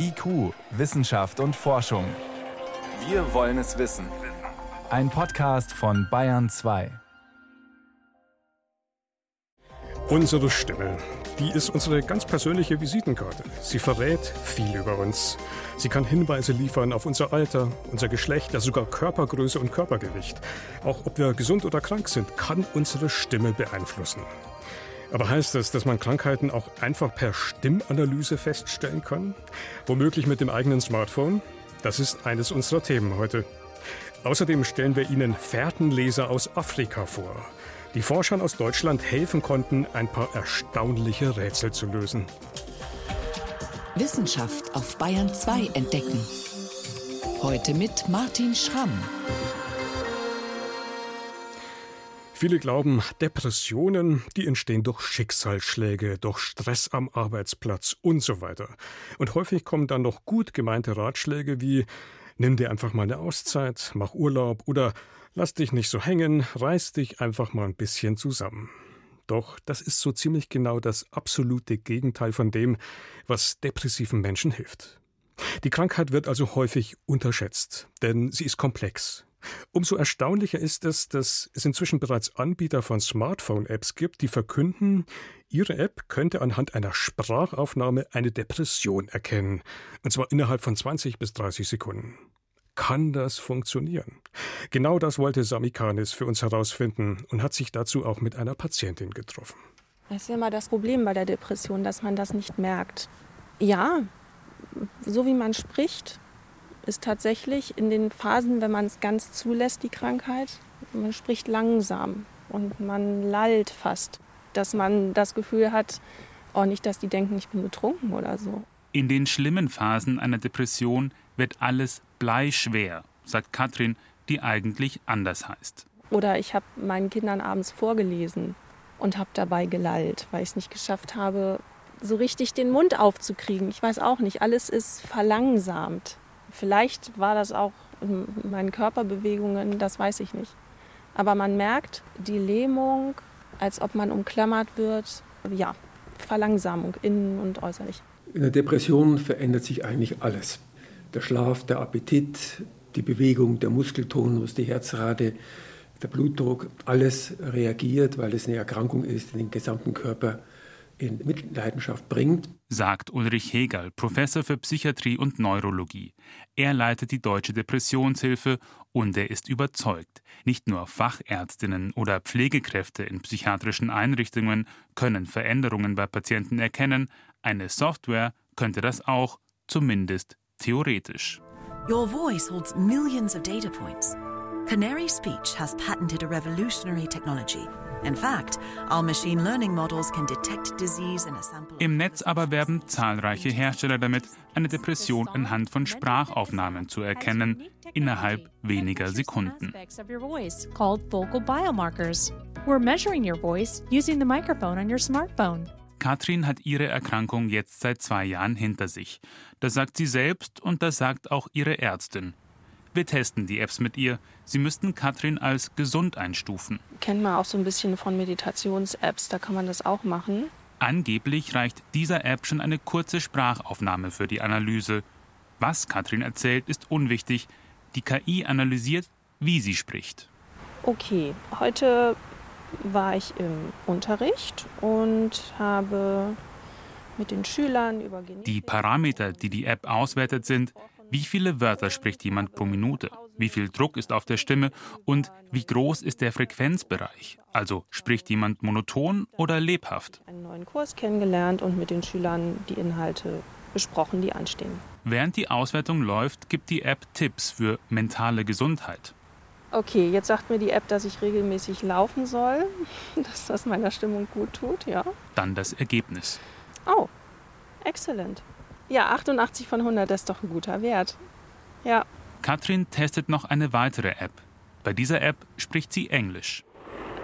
IQ, Wissenschaft und Forschung. Wir wollen es wissen. Ein Podcast von Bayern 2. Unsere Stimme, die ist unsere ganz persönliche Visitenkarte. Sie verrät viel über uns. Sie kann Hinweise liefern auf unser Alter, unser Geschlecht, ja sogar Körpergröße und Körpergewicht. Auch ob wir gesund oder krank sind, kann unsere Stimme beeinflussen. Aber heißt das, dass man Krankheiten auch einfach per Stimmanalyse feststellen kann? Womöglich mit dem eigenen Smartphone? Das ist eines unserer Themen heute. Außerdem stellen wir Ihnen Fährtenleser aus Afrika vor, die Forschern aus Deutschland helfen konnten, ein paar erstaunliche Rätsel zu lösen. Wissenschaft auf Bayern 2 entdecken. Heute mit Martin Schramm. Viele glauben, Depressionen, die entstehen durch Schicksalsschläge, durch Stress am Arbeitsplatz und so weiter. Und häufig kommen dann noch gut gemeinte Ratschläge wie nimm dir einfach mal eine Auszeit, mach Urlaub oder lass dich nicht so hängen, reiß dich einfach mal ein bisschen zusammen. Doch das ist so ziemlich genau das absolute Gegenteil von dem, was depressiven Menschen hilft. Die Krankheit wird also häufig unterschätzt, denn sie ist komplex. Umso erstaunlicher ist es, dass es inzwischen bereits Anbieter von Smartphone-Apps gibt, die verkünden, ihre App könnte anhand einer Sprachaufnahme eine Depression erkennen, und zwar innerhalb von 20 bis 30 Sekunden. Kann das funktionieren? Genau das wollte Sami Kanis für uns herausfinden und hat sich dazu auch mit einer Patientin getroffen. Das ist ja immer das Problem bei der Depression, dass man das nicht merkt. Ja, so wie man spricht, ist tatsächlich in den Phasen, wenn man es ganz zulässt, die Krankheit, man spricht langsam und man lallt fast, dass man das Gefühl hat, auch oh, nicht, dass die denken, ich bin betrunken oder so. In den schlimmen Phasen einer Depression wird alles bleischwer, sagt Katrin, die eigentlich anders heißt. Oder ich habe meinen Kindern abends vorgelesen und habe dabei gelallt, weil ich es nicht geschafft habe, so richtig den Mund aufzukriegen. Ich weiß auch nicht, alles ist verlangsamt. Vielleicht war das auch in meinen Körperbewegungen, das weiß ich nicht. Aber man merkt die Lähmung, als ob man umklammert wird. Ja, Verlangsamung innen und äußerlich. In der Depression verändert sich eigentlich alles. Der Schlaf, der Appetit, die Bewegung, der Muskeltonus, die Herzrate, der Blutdruck, alles reagiert, weil es eine Erkrankung ist, die den gesamten Körper in Mitleidenschaft bringt. Sagt Ulrich Hegel, Professor für Psychiatrie und Neurologie. Er leitet die Deutsche Depressionshilfe und er ist überzeugt, nicht nur Fachärztinnen oder Pflegekräfte in psychiatrischen Einrichtungen können Veränderungen bei Patienten erkennen, eine Software könnte das auch, zumindest theoretisch. Your voice holds millions of data points. Canary Speech has patented a revolutionary technology im Netz aber werben zahlreiche Hersteller damit, eine Depression anhand von Sprachaufnahmen zu erkennen, innerhalb weniger Sekunden. Katrin hat ihre Erkrankung jetzt seit zwei Jahren hinter sich. Das sagt sie selbst und das sagt auch ihre Ärztin. Wir testen die Apps mit ihr. Sie müssten Katrin als gesund einstufen. Kennt man auch so ein bisschen von Meditations-Apps, da kann man das auch machen. Angeblich reicht dieser App schon eine kurze Sprachaufnahme für die Analyse. Was Katrin erzählt, ist unwichtig. Die KI analysiert, wie sie spricht. Okay, heute war ich im Unterricht und habe mit den Schülern über Genetik Die Parameter, die die App auswertet, sind wie viele Wörter spricht jemand pro Minute? Wie viel Druck ist auf der Stimme? Und wie groß ist der Frequenzbereich? Also spricht jemand monoton oder lebhaft? Einen neuen Kurs kennengelernt und mit den Schülern die Inhalte besprochen, die anstehen. Während die Auswertung läuft, gibt die App Tipps für mentale Gesundheit. Okay, jetzt sagt mir die App, dass ich regelmäßig laufen soll, dass das meiner Stimmung gut tut, ja. Dann das Ergebnis. Oh, exzellent. Ja, 88 von 100, das ist doch ein guter Wert. Ja. Katrin testet noch eine weitere App. Bei dieser App spricht sie Englisch.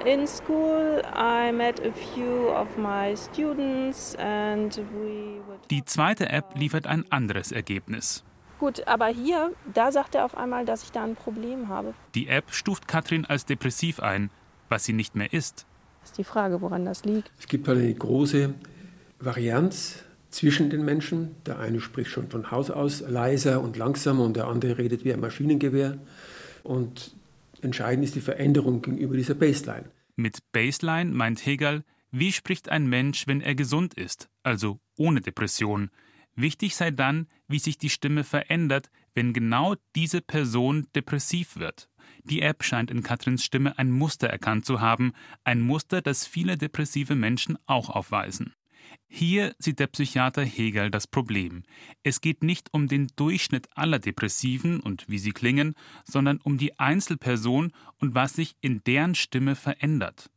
In school I met a few of my students and we Die zweite App liefert ein anderes Ergebnis. Gut, aber hier, da sagt er auf einmal, dass ich da ein Problem habe. Die App stuft Katrin als depressiv ein, was sie nicht mehr ist. Das ist die Frage, woran das liegt. Es gibt eine große Varianz zwischen den Menschen. Der eine spricht schon von Haus aus leiser und langsamer und der andere redet wie ein Maschinengewehr. Und entscheidend ist die Veränderung gegenüber dieser Baseline. Mit Baseline meint Hegel, wie spricht ein Mensch, wenn er gesund ist, also ohne Depression? Wichtig sei dann, wie sich die Stimme verändert, wenn genau diese Person depressiv wird. Die App scheint in Katrins Stimme ein Muster erkannt zu haben, ein Muster, das viele depressive Menschen auch aufweisen. Hier sieht der Psychiater Hegel das Problem. Es geht nicht um den Durchschnitt aller Depressiven und wie sie klingen, sondern um die Einzelperson und was sich in deren Stimme verändert.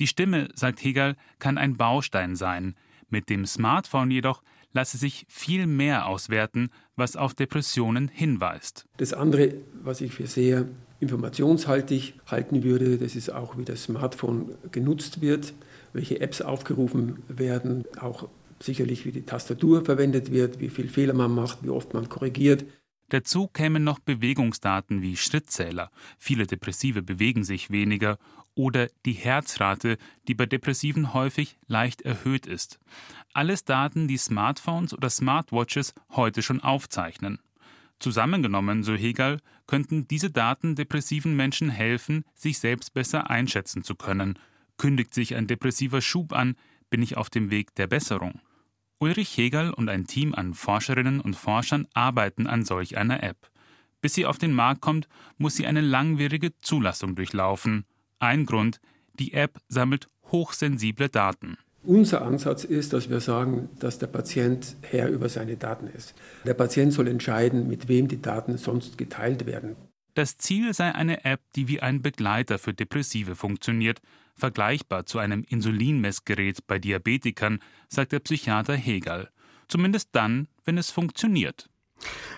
Die Stimme, sagt Hegel, kann ein Baustein sein. Mit dem Smartphone jedoch lasse sich viel mehr auswerten, was auf Depressionen hinweist. Das andere, was ich für sehr informationshaltig halten würde, das ist auch, wie das Smartphone genutzt wird, welche Apps aufgerufen werden, auch sicherlich, wie die Tastatur verwendet wird, wie viel Fehler man macht, wie oft man korrigiert. Dazu kämen noch Bewegungsdaten wie Schrittzähler. Viele Depressive bewegen sich weniger oder die Herzrate, die bei Depressiven häufig leicht erhöht ist. Alles Daten, die Smartphones oder Smartwatches heute schon aufzeichnen. Zusammengenommen, so Hegel, könnten diese Daten depressiven Menschen helfen, sich selbst besser einschätzen zu können. Kündigt sich ein depressiver Schub an, bin ich auf dem Weg der Besserung. Ulrich Hegel und ein Team an Forscherinnen und Forschern arbeiten an solch einer App. Bis sie auf den Markt kommt, muss sie eine langwierige Zulassung durchlaufen. Ein Grund, die App sammelt hochsensible Daten. Unser Ansatz ist, dass wir sagen, dass der Patient Herr über seine Daten ist. Der Patient soll entscheiden, mit wem die Daten sonst geteilt werden. Das Ziel sei eine App, die wie ein Begleiter für Depressive funktioniert, vergleichbar zu einem Insulinmessgerät bei Diabetikern, sagt der Psychiater Hegel. Zumindest dann, wenn es funktioniert.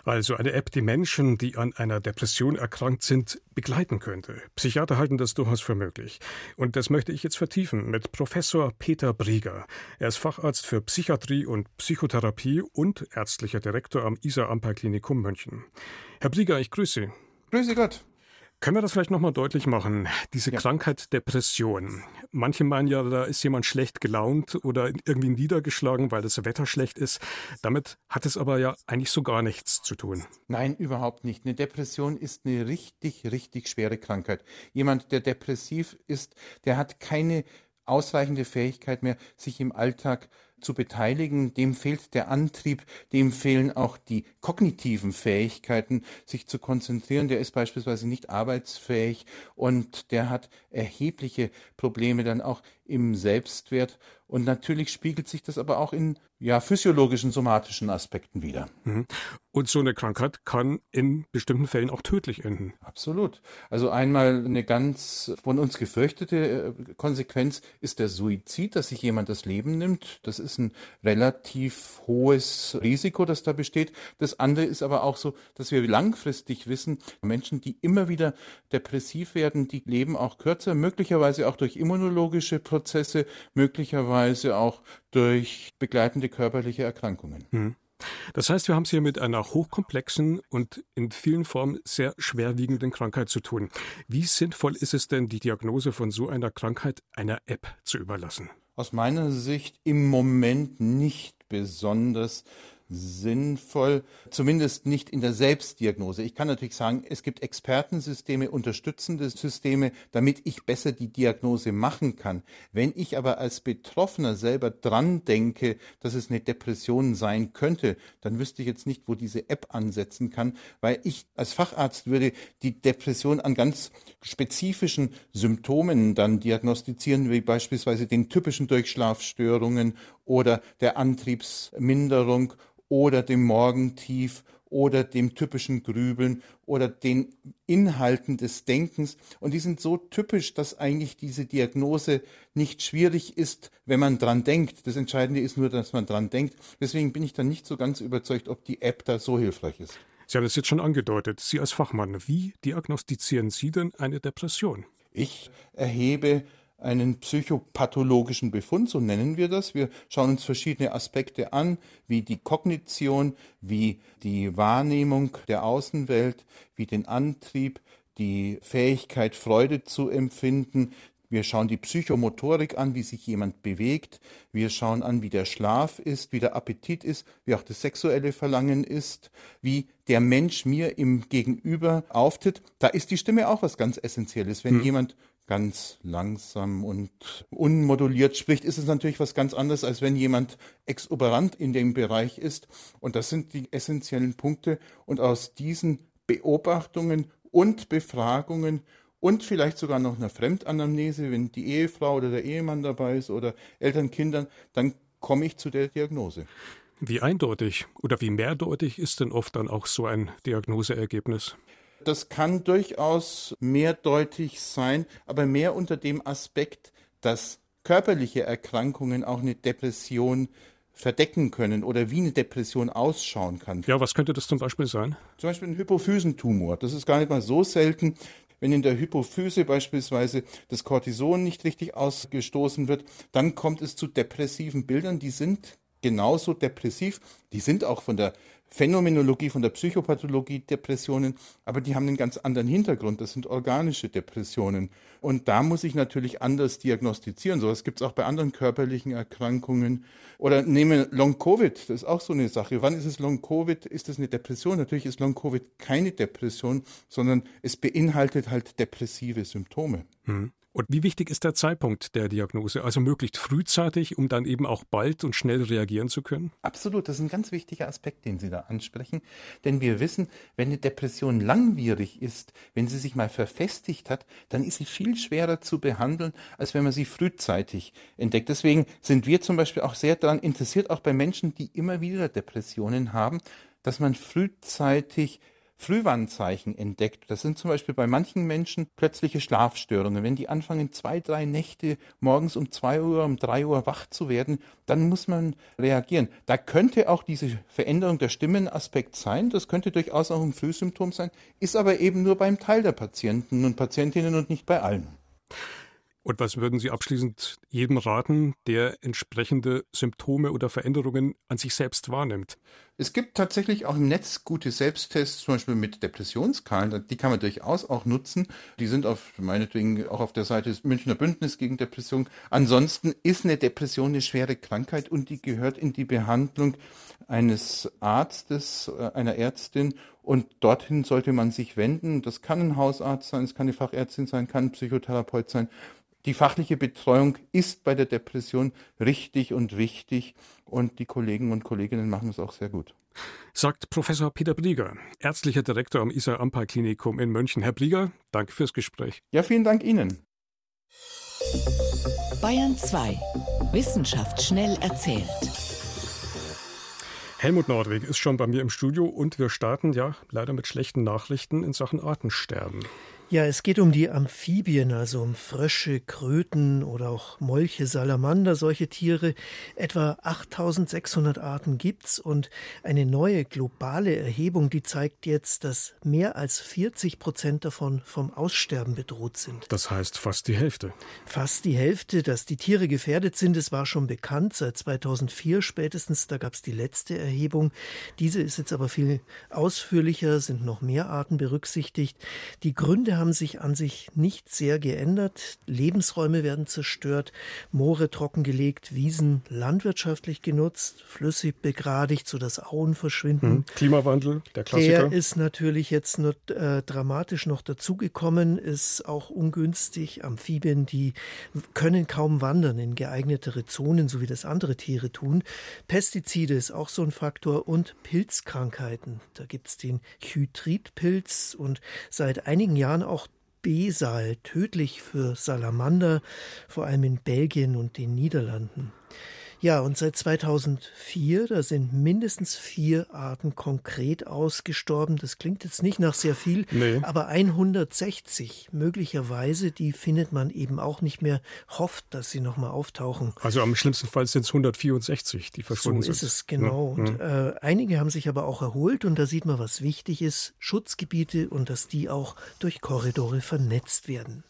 Also eine App, die Menschen, die an einer Depression erkrankt sind, begleiten könnte. Psychiater halten das durchaus für möglich. Und das möchte ich jetzt vertiefen mit Professor Peter Brieger. Er ist Facharzt für Psychiatrie und Psychotherapie und ärztlicher Direktor am Isar-Ampel-Klinikum München. Herr Brieger, ich grüße Sie. Grüße Gott. Können wir das vielleicht nochmal deutlich machen? Diese ja. Krankheit Depression. Manche meinen ja, da ist jemand schlecht gelaunt oder irgendwie niedergeschlagen, weil das Wetter schlecht ist. Damit hat es aber ja eigentlich so gar nichts zu tun. Nein, überhaupt nicht. Eine Depression ist eine richtig, richtig schwere Krankheit. Jemand, der depressiv ist, der hat keine ausreichende Fähigkeit mehr, sich im Alltag zu beteiligen, dem fehlt der Antrieb, dem fehlen auch die kognitiven Fähigkeiten, sich zu konzentrieren. Der ist beispielsweise nicht arbeitsfähig und der hat erhebliche Probleme dann auch im Selbstwert. Und natürlich spiegelt sich das aber auch in ja, physiologischen, somatischen Aspekten wieder. Mhm. Und so eine Krankheit kann in bestimmten Fällen auch tödlich enden. Absolut. Also einmal eine ganz von uns gefürchtete äh, Konsequenz ist der Suizid, dass sich jemand das Leben nimmt. Das ist ein relativ hohes Risiko, das da besteht. Das andere ist aber auch so, dass wir langfristig wissen, Menschen, die immer wieder depressiv werden, die leben auch kürzer, möglicherweise auch durch immunologische Prozesse, möglicherweise auch durch begleitende körperliche Erkrankungen. Hm. Das heißt, wir haben es hier mit einer hochkomplexen und in vielen Formen sehr schwerwiegenden Krankheit zu tun. Wie sinnvoll ist es denn, die Diagnose von so einer Krankheit einer App zu überlassen? Aus meiner Sicht im Moment nicht besonders sinnvoll, zumindest nicht in der Selbstdiagnose. Ich kann natürlich sagen, es gibt Expertensysteme, unterstützende Systeme, damit ich besser die Diagnose machen kann. Wenn ich aber als Betroffener selber dran denke, dass es eine Depression sein könnte, dann wüsste ich jetzt nicht, wo diese App ansetzen kann, weil ich als Facharzt würde die Depression an ganz spezifischen Symptomen dann diagnostizieren, wie beispielsweise den typischen Durchschlafstörungen oder der Antriebsminderung oder dem Morgentief oder dem typischen Grübeln oder den Inhalten des Denkens. Und die sind so typisch, dass eigentlich diese Diagnose nicht schwierig ist, wenn man dran denkt. Das Entscheidende ist nur, dass man dran denkt. Deswegen bin ich dann nicht so ganz überzeugt, ob die App da so hilfreich ist. Sie haben es jetzt schon angedeutet. Sie als Fachmann, wie diagnostizieren Sie denn eine Depression? Ich erhebe einen psychopathologischen Befund, so nennen wir das. Wir schauen uns verschiedene Aspekte an, wie die Kognition, wie die Wahrnehmung der Außenwelt, wie den Antrieb, die Fähigkeit, Freude zu empfinden, Wir schauen die Psychomotorik an, wie sich jemand bewegt. Wir schauen an, wie der Schlaf ist, wie der Appetit ist, wie auch das sexuelle Verlangen ist, wie der Mensch mir im Gegenüber auftritt. Da ist die Stimme auch was ganz Essentielles. Wenn hm. jemand ganz langsam und unmoduliert spricht, ist es natürlich was ganz anderes, als wenn jemand exuberant in dem Bereich ist. Und das sind die essentiellen Punkte. Und aus diesen Beobachtungen und Befragungen und vielleicht sogar noch einer Fremdanamnese, wenn die Ehefrau oder der Ehemann dabei ist oder Eltern, Kindern, dann komme ich zu der Diagnose. Wie eindeutig oder wie mehrdeutig ist denn oft dann auch so ein Diagnoseergebnis? Das kann durchaus mehrdeutig sein, aber mehr unter dem Aspekt, dass körperliche Erkrankungen auch eine Depression verdecken können oder wie eine Depression ausschauen kann. Ja, was könnte das zum Beispiel sein? Zum Beispiel ein Hypophysentumor. Das ist gar nicht mal so selten. Wenn in der Hypophyse beispielsweise das Cortison nicht richtig ausgestoßen wird, dann kommt es zu depressiven Bildern. Die sind genauso depressiv. Die sind auch von der Phänomenologie, von der Psychopathologie Depressionen, aber die haben einen ganz anderen Hintergrund. Das sind organische Depressionen. Und da muss ich natürlich anders diagnostizieren. Sowas gibt es auch bei anderen körperlichen Erkrankungen. Oder nehme Long-Covid, das ist auch so eine Sache. Wann ist es Long-Covid? Ist es eine Depression? Natürlich ist Long-Covid keine Depression, sondern es beinhaltet halt depressive Symptome. Hm. Und wie wichtig ist der Zeitpunkt der Diagnose? Also möglichst frühzeitig, um dann eben auch bald und schnell reagieren zu können? Absolut, das ist ein ganz wichtiger Aspekt, den Sie da ansprechen. Denn wir wissen, wenn eine Depression langwierig ist, wenn sie sich mal verfestigt hat, dann ist sie viel schwerer zu behandeln, als wenn man sie frühzeitig entdeckt. Deswegen sind wir zum Beispiel auch sehr daran interessiert, auch bei Menschen, die immer wieder Depressionen haben, dass man frühzeitig Frühwarnzeichen entdeckt. Das sind zum Beispiel bei manchen Menschen plötzliche Schlafstörungen. Wenn die anfangen, zwei, drei Nächte morgens um zwei Uhr, um drei Uhr wach zu werden, dann muss man reagieren. Da könnte auch diese Veränderung der Stimmenaspekt sein. Das könnte durchaus auch ein Frühsymptom sein, ist aber eben nur beim Teil der Patienten und Patientinnen und nicht bei allen. Und was würden Sie abschließend jedem raten, der entsprechende Symptome oder Veränderungen an sich selbst wahrnimmt? Es gibt tatsächlich auch im Netz gute Selbsttests, zum Beispiel mit Depressionskalen. Die kann man durchaus auch nutzen. Die sind auf, meinetwegen auch auf der Seite des Münchner Bündnis gegen Depression. Ansonsten ist eine Depression eine schwere Krankheit und die gehört in die Behandlung eines Arztes, äh, einer Ärztin und dorthin sollte man sich wenden. Das kann ein Hausarzt sein, es kann eine Fachärztin sein, kann ein Psychotherapeut sein die fachliche Betreuung ist bei der Depression richtig und wichtig und die Kollegen und Kolleginnen machen es auch sehr gut. Sagt Professor Peter Brieger, ärztlicher Direktor am Isar Ampal Klinikum in München. Herr Brieger, danke fürs Gespräch. Ja, vielen Dank Ihnen. Bayern 2. Wissenschaft schnell erzählt. Helmut Nordweg ist schon bei mir im Studio und wir starten ja leider mit schlechten Nachrichten in Sachen Artensterben. Ja, es geht um die Amphibien, also um Frösche, Kröten oder auch Molche, Salamander, solche Tiere. Etwa 8600 Arten gibt's und eine neue globale Erhebung, die zeigt jetzt, dass mehr als 40 Prozent davon vom Aussterben bedroht sind. Das heißt fast die Hälfte. Fast die Hälfte, dass die Tiere gefährdet sind, das war schon bekannt seit 2004 spätestens, da gab's die letzte Erhebung. Diese ist jetzt aber viel ausführlicher, sind noch mehr Arten berücksichtigt. Die Gründe haben sich an sich nicht sehr geändert. Lebensräume werden zerstört, Moore trockengelegt, Wiesen landwirtschaftlich genutzt, flüssig begradigt, sodass Auen verschwinden. Hm. Klimawandel, der Klassiker. Der ist natürlich jetzt nur äh, dramatisch noch dazugekommen, ist auch ungünstig. Amphibien, die können kaum wandern in geeignetere Zonen, so wie das andere Tiere tun. Pestizide ist auch so ein Faktor und Pilzkrankheiten. Da gibt es den Chytridpilz und seit einigen Jahren auch Besal, tödlich für Salamander, vor allem in Belgien und den Niederlanden. Ja, und seit 2004, da sind mindestens vier Arten konkret ausgestorben. Das klingt jetzt nicht nach sehr viel, nee. aber 160 möglicherweise, die findet man eben auch nicht mehr, hofft, dass sie nochmal auftauchen. Also am schlimmsten Fall sind es 164, die verschwunden sind. So ist es, genau. Ja. Und äh, einige haben sich aber auch erholt und da sieht man, was wichtig ist, Schutzgebiete und dass die auch durch Korridore vernetzt werden.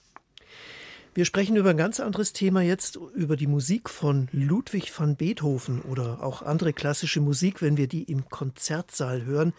Wir sprechen über ein ganz anderes Thema jetzt, über die Musik von Ludwig van Beethoven oder auch andere klassische Musik, wenn wir die im Konzertsaal hören.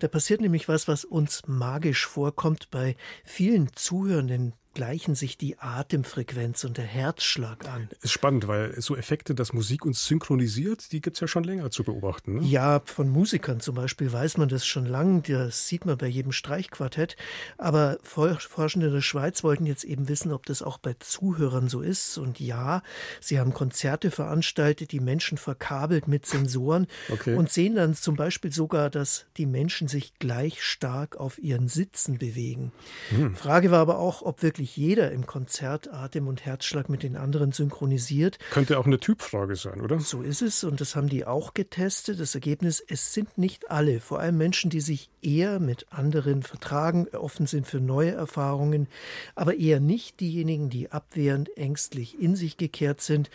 Da passiert nämlich was, was uns magisch vorkommt bei vielen Zuhörenden gleichen sich die Atemfrequenz und der Herzschlag an. Ist spannend, weil so Effekte, dass Musik uns synchronisiert, die gibt es ja schon länger zu beobachten. Ne? Ja, von Musikern zum Beispiel weiß man das schon lange. Das sieht man bei jedem Streichquartett. Aber Forschende in der Schweiz wollten jetzt eben wissen, ob das auch bei Zuhörern so ist. Und ja, sie haben Konzerte veranstaltet, die Menschen verkabelt mit Sensoren okay. und sehen dann zum Beispiel sogar, dass die Menschen sich gleich stark auf ihren Sitzen bewegen. Hm. Frage war aber auch, ob wirklich jeder im Konzert Atem und Herzschlag mit den anderen synchronisiert. Könnte auch eine Typfrage sein, oder? So ist es und das haben die auch getestet. Das Ergebnis, es sind nicht alle, vor allem Menschen, die sich eher mit anderen vertragen, offen sind für neue Erfahrungen, aber eher nicht diejenigen, die abwehrend, ängstlich in sich gekehrt sind.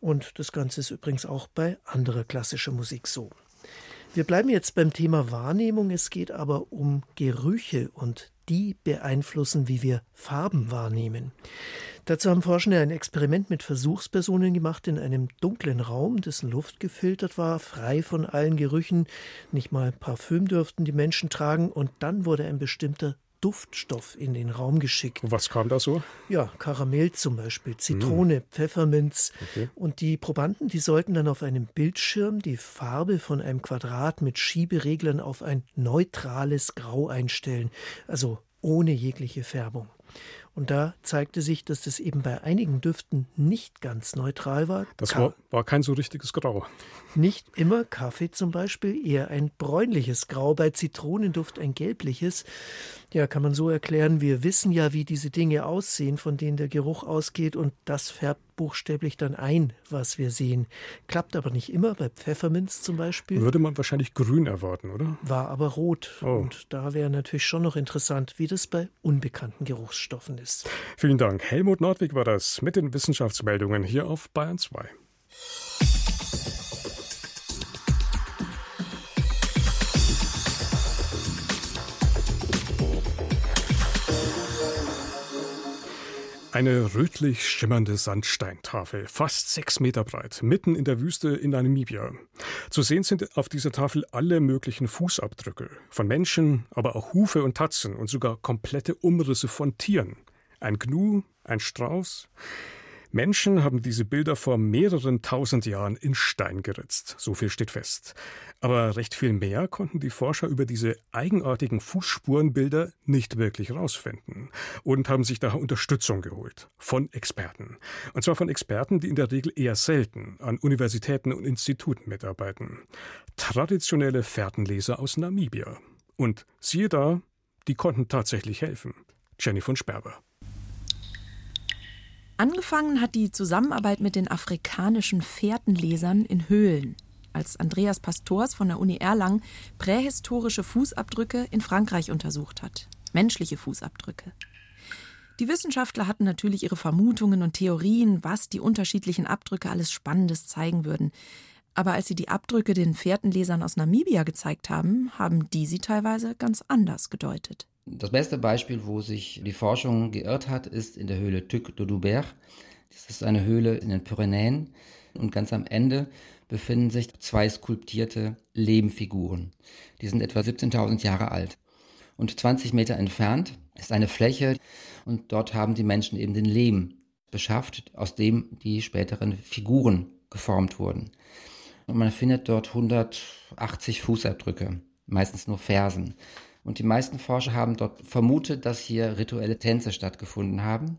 Und das Ganze ist übrigens auch bei anderer klassischer Musik so. Wir bleiben jetzt beim Thema Wahrnehmung. Es geht aber um Gerüche und die beeinflussen, wie wir Farben wahrnehmen. Dazu haben Forschende ein Experiment mit Versuchspersonen gemacht in einem dunklen Raum, dessen Luft gefiltert war, frei von allen Gerüchen. Nicht mal Parfüm dürften die Menschen tragen. Und dann wurde ein bestimmter Duftstoff in den Raum geschickt. Was kam da so? Ja, Karamell zum Beispiel, Zitrone, mm. Pfefferminz. Okay. Und die Probanden, die sollten dann auf einem Bildschirm die Farbe von einem Quadrat mit Schiebereglern auf ein neutrales Grau einstellen, also ohne jegliche Färbung. Und da zeigte sich, dass das eben bei einigen Düften nicht ganz neutral war. Das war, war kein so richtiges Grau. Nicht immer Kaffee zum Beispiel, eher ein bräunliches Grau, bei Zitronenduft ein gelbliches. Ja, kann man so erklären, wir wissen ja, wie diese Dinge aussehen, von denen der Geruch ausgeht, und das färbt buchstäblich dann ein, was wir sehen. Klappt aber nicht immer, bei Pfefferminz zum Beispiel. Würde man wahrscheinlich grün erwarten, oder? War aber rot. Oh. Und da wäre natürlich schon noch interessant, wie das bei unbekannten Geruchsstoffen ist. Vielen Dank. Helmut Nordwig war das mit den Wissenschaftsmeldungen hier auf Bayern 2. Eine rötlich schimmernde Sandsteintafel, fast sechs Meter breit, mitten in der Wüste in Namibia. Zu sehen sind auf dieser Tafel alle möglichen Fußabdrücke von Menschen, aber auch Hufe und Tatzen und sogar komplette Umrisse von Tieren. Ein Gnu, ein Strauß. Menschen haben diese Bilder vor mehreren tausend Jahren in Stein geritzt, so viel steht fest. Aber recht viel mehr konnten die Forscher über diese eigenartigen Fußspurenbilder nicht wirklich rausfinden und haben sich daher Unterstützung geholt von Experten. Und zwar von Experten, die in der Regel eher selten an Universitäten und Instituten mitarbeiten. Traditionelle Fährtenleser aus Namibia. Und siehe da, die konnten tatsächlich helfen. Jenny von Sperber. Angefangen hat die Zusammenarbeit mit den afrikanischen Fährtenlesern in Höhlen, als Andreas Pastors von der Uni Erlangen prähistorische Fußabdrücke in Frankreich untersucht hat. Menschliche Fußabdrücke. Die Wissenschaftler hatten natürlich ihre Vermutungen und Theorien, was die unterschiedlichen Abdrücke alles Spannendes zeigen würden. Aber als sie die Abdrücke den Fährtenlesern aus Namibia gezeigt haben, haben die sie teilweise ganz anders gedeutet. Das beste Beispiel, wo sich die Forschung geirrt hat, ist in der Höhle Tuc de Doubert. Das ist eine Höhle in den Pyrenäen und ganz am Ende befinden sich zwei skulptierte Lehmfiguren. Die sind etwa 17.000 Jahre alt. Und 20 Meter entfernt ist eine Fläche und dort haben die Menschen eben den Lehm beschafft, aus dem die späteren Figuren geformt wurden. Und man findet dort 180 Fußabdrücke, meistens nur Fersen. Und die meisten Forscher haben dort vermutet, dass hier rituelle Tänze stattgefunden haben.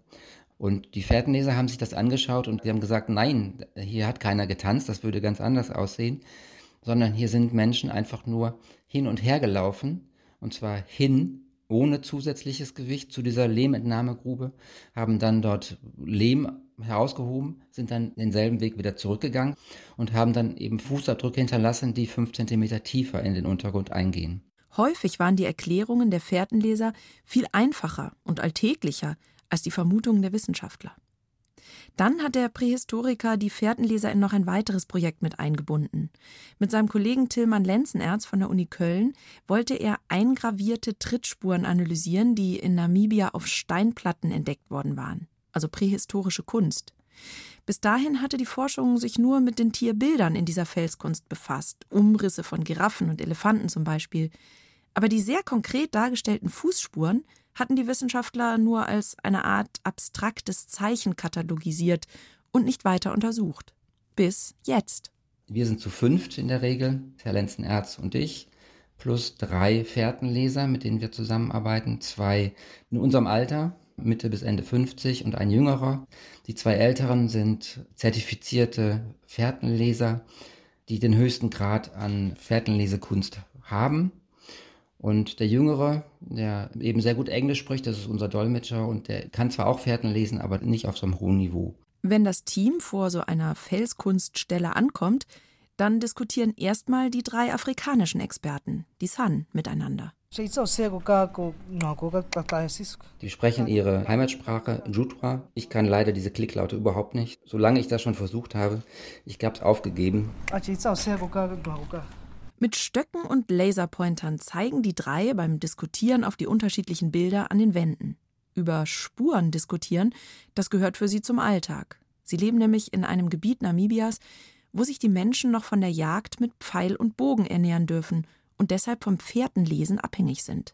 Und die Fährtenleser haben sich das angeschaut und die haben gesagt, nein, hier hat keiner getanzt, das würde ganz anders aussehen, sondern hier sind Menschen einfach nur hin und her gelaufen, und zwar hin, ohne zusätzliches Gewicht zu dieser Lehmentnahmegrube, haben dann dort Lehm herausgehoben, sind dann denselben Weg wieder zurückgegangen und haben dann eben Fußabdrücke hinterlassen, die fünf Zentimeter tiefer in den Untergrund eingehen. Häufig waren die Erklärungen der Fährtenleser viel einfacher und alltäglicher als die Vermutungen der Wissenschaftler. Dann hat der Prähistoriker die Fährtenleser in noch ein weiteres Projekt mit eingebunden. Mit seinem Kollegen Tillmann Lenzenerz von der Uni Köln wollte er eingravierte Trittspuren analysieren, die in Namibia auf Steinplatten entdeckt worden waren, also prähistorische Kunst. Bis dahin hatte die Forschung sich nur mit den Tierbildern in dieser Felskunst befasst, Umrisse von Giraffen und Elefanten zum Beispiel. Aber die sehr konkret dargestellten Fußspuren hatten die Wissenschaftler nur als eine Art abstraktes Zeichen katalogisiert und nicht weiter untersucht. Bis jetzt. Wir sind zu fünft in der Regel, Herr Lenzen-Erz und ich, plus drei Fährtenleser, mit denen wir zusammenarbeiten. Zwei in unserem Alter, Mitte bis Ende 50 und ein jüngerer. Die zwei älteren sind zertifizierte Fährtenleser, die den höchsten Grad an Fährtenlesekunst haben. Und der Jüngere, der eben sehr gut Englisch spricht, das ist unser Dolmetscher und der kann zwar auch Fährten lesen, aber nicht auf so einem hohen Niveau. Wenn das Team vor so einer Felskunststelle ankommt, dann diskutieren erstmal die drei afrikanischen Experten, die San, miteinander. Die sprechen ihre Heimatsprache, Jutwa. Ich kann leider diese Klicklaute überhaupt nicht. Solange ich das schon versucht habe, ich habe es aufgegeben. Mit Stöcken und Laserpointern zeigen die drei beim Diskutieren auf die unterschiedlichen Bilder an den Wänden. Über Spuren diskutieren, das gehört für sie zum Alltag. Sie leben nämlich in einem Gebiet Namibias, wo sich die Menschen noch von der Jagd mit Pfeil und Bogen ernähren dürfen und deshalb vom Fährtenlesen abhängig sind.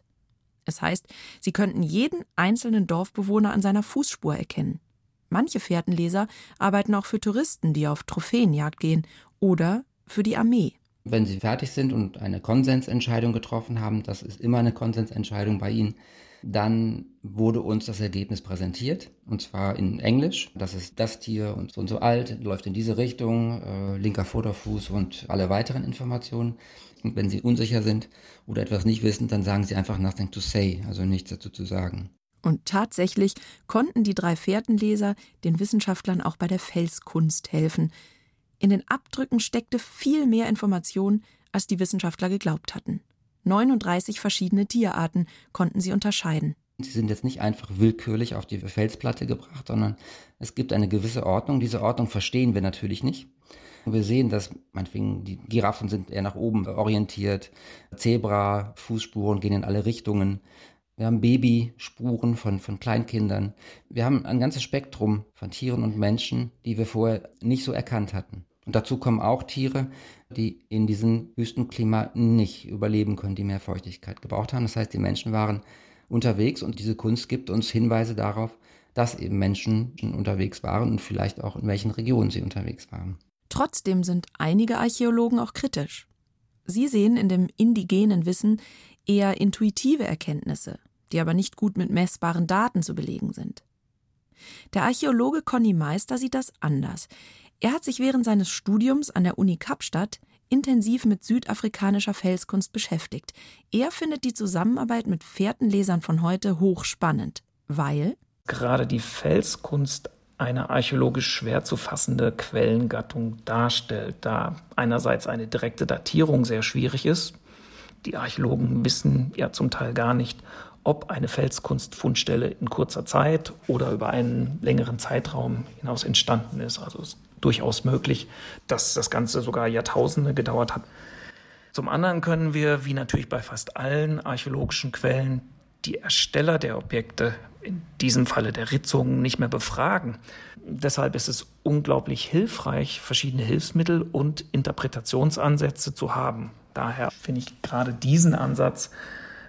Es heißt, sie könnten jeden einzelnen Dorfbewohner an seiner Fußspur erkennen. Manche Fährtenleser arbeiten auch für Touristen, die auf Trophäenjagd gehen, oder für die Armee. Wenn sie fertig sind und eine Konsensentscheidung getroffen haben, das ist immer eine Konsensentscheidung bei ihnen, dann wurde uns das Ergebnis präsentiert, und zwar in Englisch. Das ist das Tier und so und so alt, läuft in diese Richtung, äh, linker Vorderfuß und alle weiteren Informationen. Und wenn Sie unsicher sind oder etwas nicht wissen, dann sagen Sie einfach nothing to say, also nichts dazu zu sagen. Und tatsächlich konnten die drei Fährtenleser den Wissenschaftlern auch bei der Felskunst helfen. In den Abdrücken steckte viel mehr Information, als die Wissenschaftler geglaubt hatten. 39 verschiedene Tierarten konnten sie unterscheiden. Sie sind jetzt nicht einfach willkürlich auf die Felsplatte gebracht, sondern es gibt eine gewisse Ordnung. Diese Ordnung verstehen wir natürlich nicht. Wir sehen, dass meinetwegen die Giraffen sind eher nach oben orientiert, Zebra, Fußspuren gehen in alle Richtungen. Wir haben Babyspuren von, von Kleinkindern. Wir haben ein ganzes Spektrum von Tieren und Menschen, die wir vorher nicht so erkannt hatten. Und dazu kommen auch Tiere, die in diesem Wüstenklima nicht überleben können, die mehr Feuchtigkeit gebraucht haben. Das heißt, die Menschen waren unterwegs und diese Kunst gibt uns Hinweise darauf, dass eben Menschen unterwegs waren und vielleicht auch in welchen Regionen sie unterwegs waren. Trotzdem sind einige Archäologen auch kritisch. Sie sehen in dem indigenen Wissen eher intuitive Erkenntnisse, die aber nicht gut mit messbaren Daten zu belegen sind. Der Archäologe Conny Meister sieht das anders. Er hat sich während seines Studiums an der Uni Kapstadt intensiv mit südafrikanischer Felskunst beschäftigt. Er findet die Zusammenarbeit mit Fährtenlesern von heute hochspannend, weil gerade die Felskunst eine archäologisch schwer zu fassende Quellengattung darstellt, da einerseits eine direkte Datierung sehr schwierig ist. Die Archäologen wissen ja zum Teil gar nicht, ob eine Felskunstfundstelle in kurzer Zeit oder über einen längeren Zeitraum hinaus entstanden ist. Also es ist durchaus möglich, dass das Ganze sogar Jahrtausende gedauert hat. Zum anderen können wir, wie natürlich bei fast allen archäologischen Quellen, die Ersteller der Objekte, in diesem Falle der Ritzungen, nicht mehr befragen. Deshalb ist es unglaublich hilfreich, verschiedene Hilfsmittel und Interpretationsansätze zu haben. Daher finde ich gerade diesen Ansatz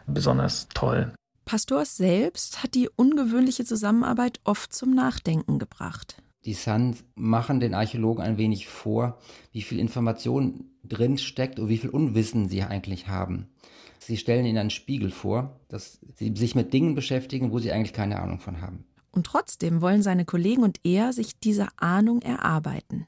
besonders toll. Pastors selbst hat die ungewöhnliche Zusammenarbeit oft zum Nachdenken gebracht. Die Suns machen den Archäologen ein wenig vor, wie viel Information drin steckt und wie viel Unwissen sie eigentlich haben. Sie stellen ihnen einen Spiegel vor, dass sie sich mit Dingen beschäftigen, wo sie eigentlich keine Ahnung von haben. Und trotzdem wollen seine Kollegen und er sich diese Ahnung erarbeiten.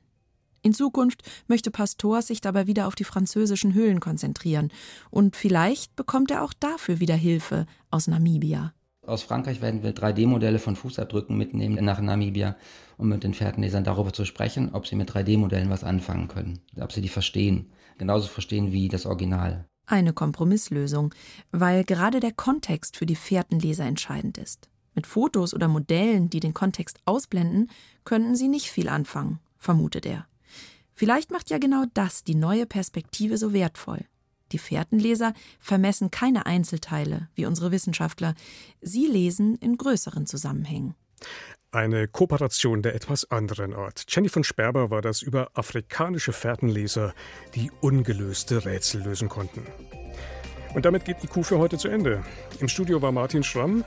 In Zukunft möchte Pastor sich dabei wieder auf die französischen Höhlen konzentrieren. Und vielleicht bekommt er auch dafür wieder Hilfe aus Namibia. Aus Frankreich werden wir 3D-Modelle von Fußabdrücken mitnehmen nach Namibia, um mit den Fährtenlesern darüber zu sprechen, ob sie mit 3D-Modellen was anfangen können, ob sie die verstehen, genauso verstehen wie das Original. Eine Kompromisslösung, weil gerade der Kontext für die Fährtenleser entscheidend ist. Mit Fotos oder Modellen, die den Kontext ausblenden, könnten sie nicht viel anfangen, vermutet er. Vielleicht macht ja genau das die neue Perspektive so wertvoll. Die Fährtenleser vermessen keine Einzelteile, wie unsere Wissenschaftler. Sie lesen in größeren Zusammenhängen. Eine Kooperation der etwas anderen Art. Jenny von Sperber war das über afrikanische Fährtenleser, die ungelöste Rätsel lösen konnten. Und damit geht die Kuh für heute zu Ende. Im Studio war Martin Schramm.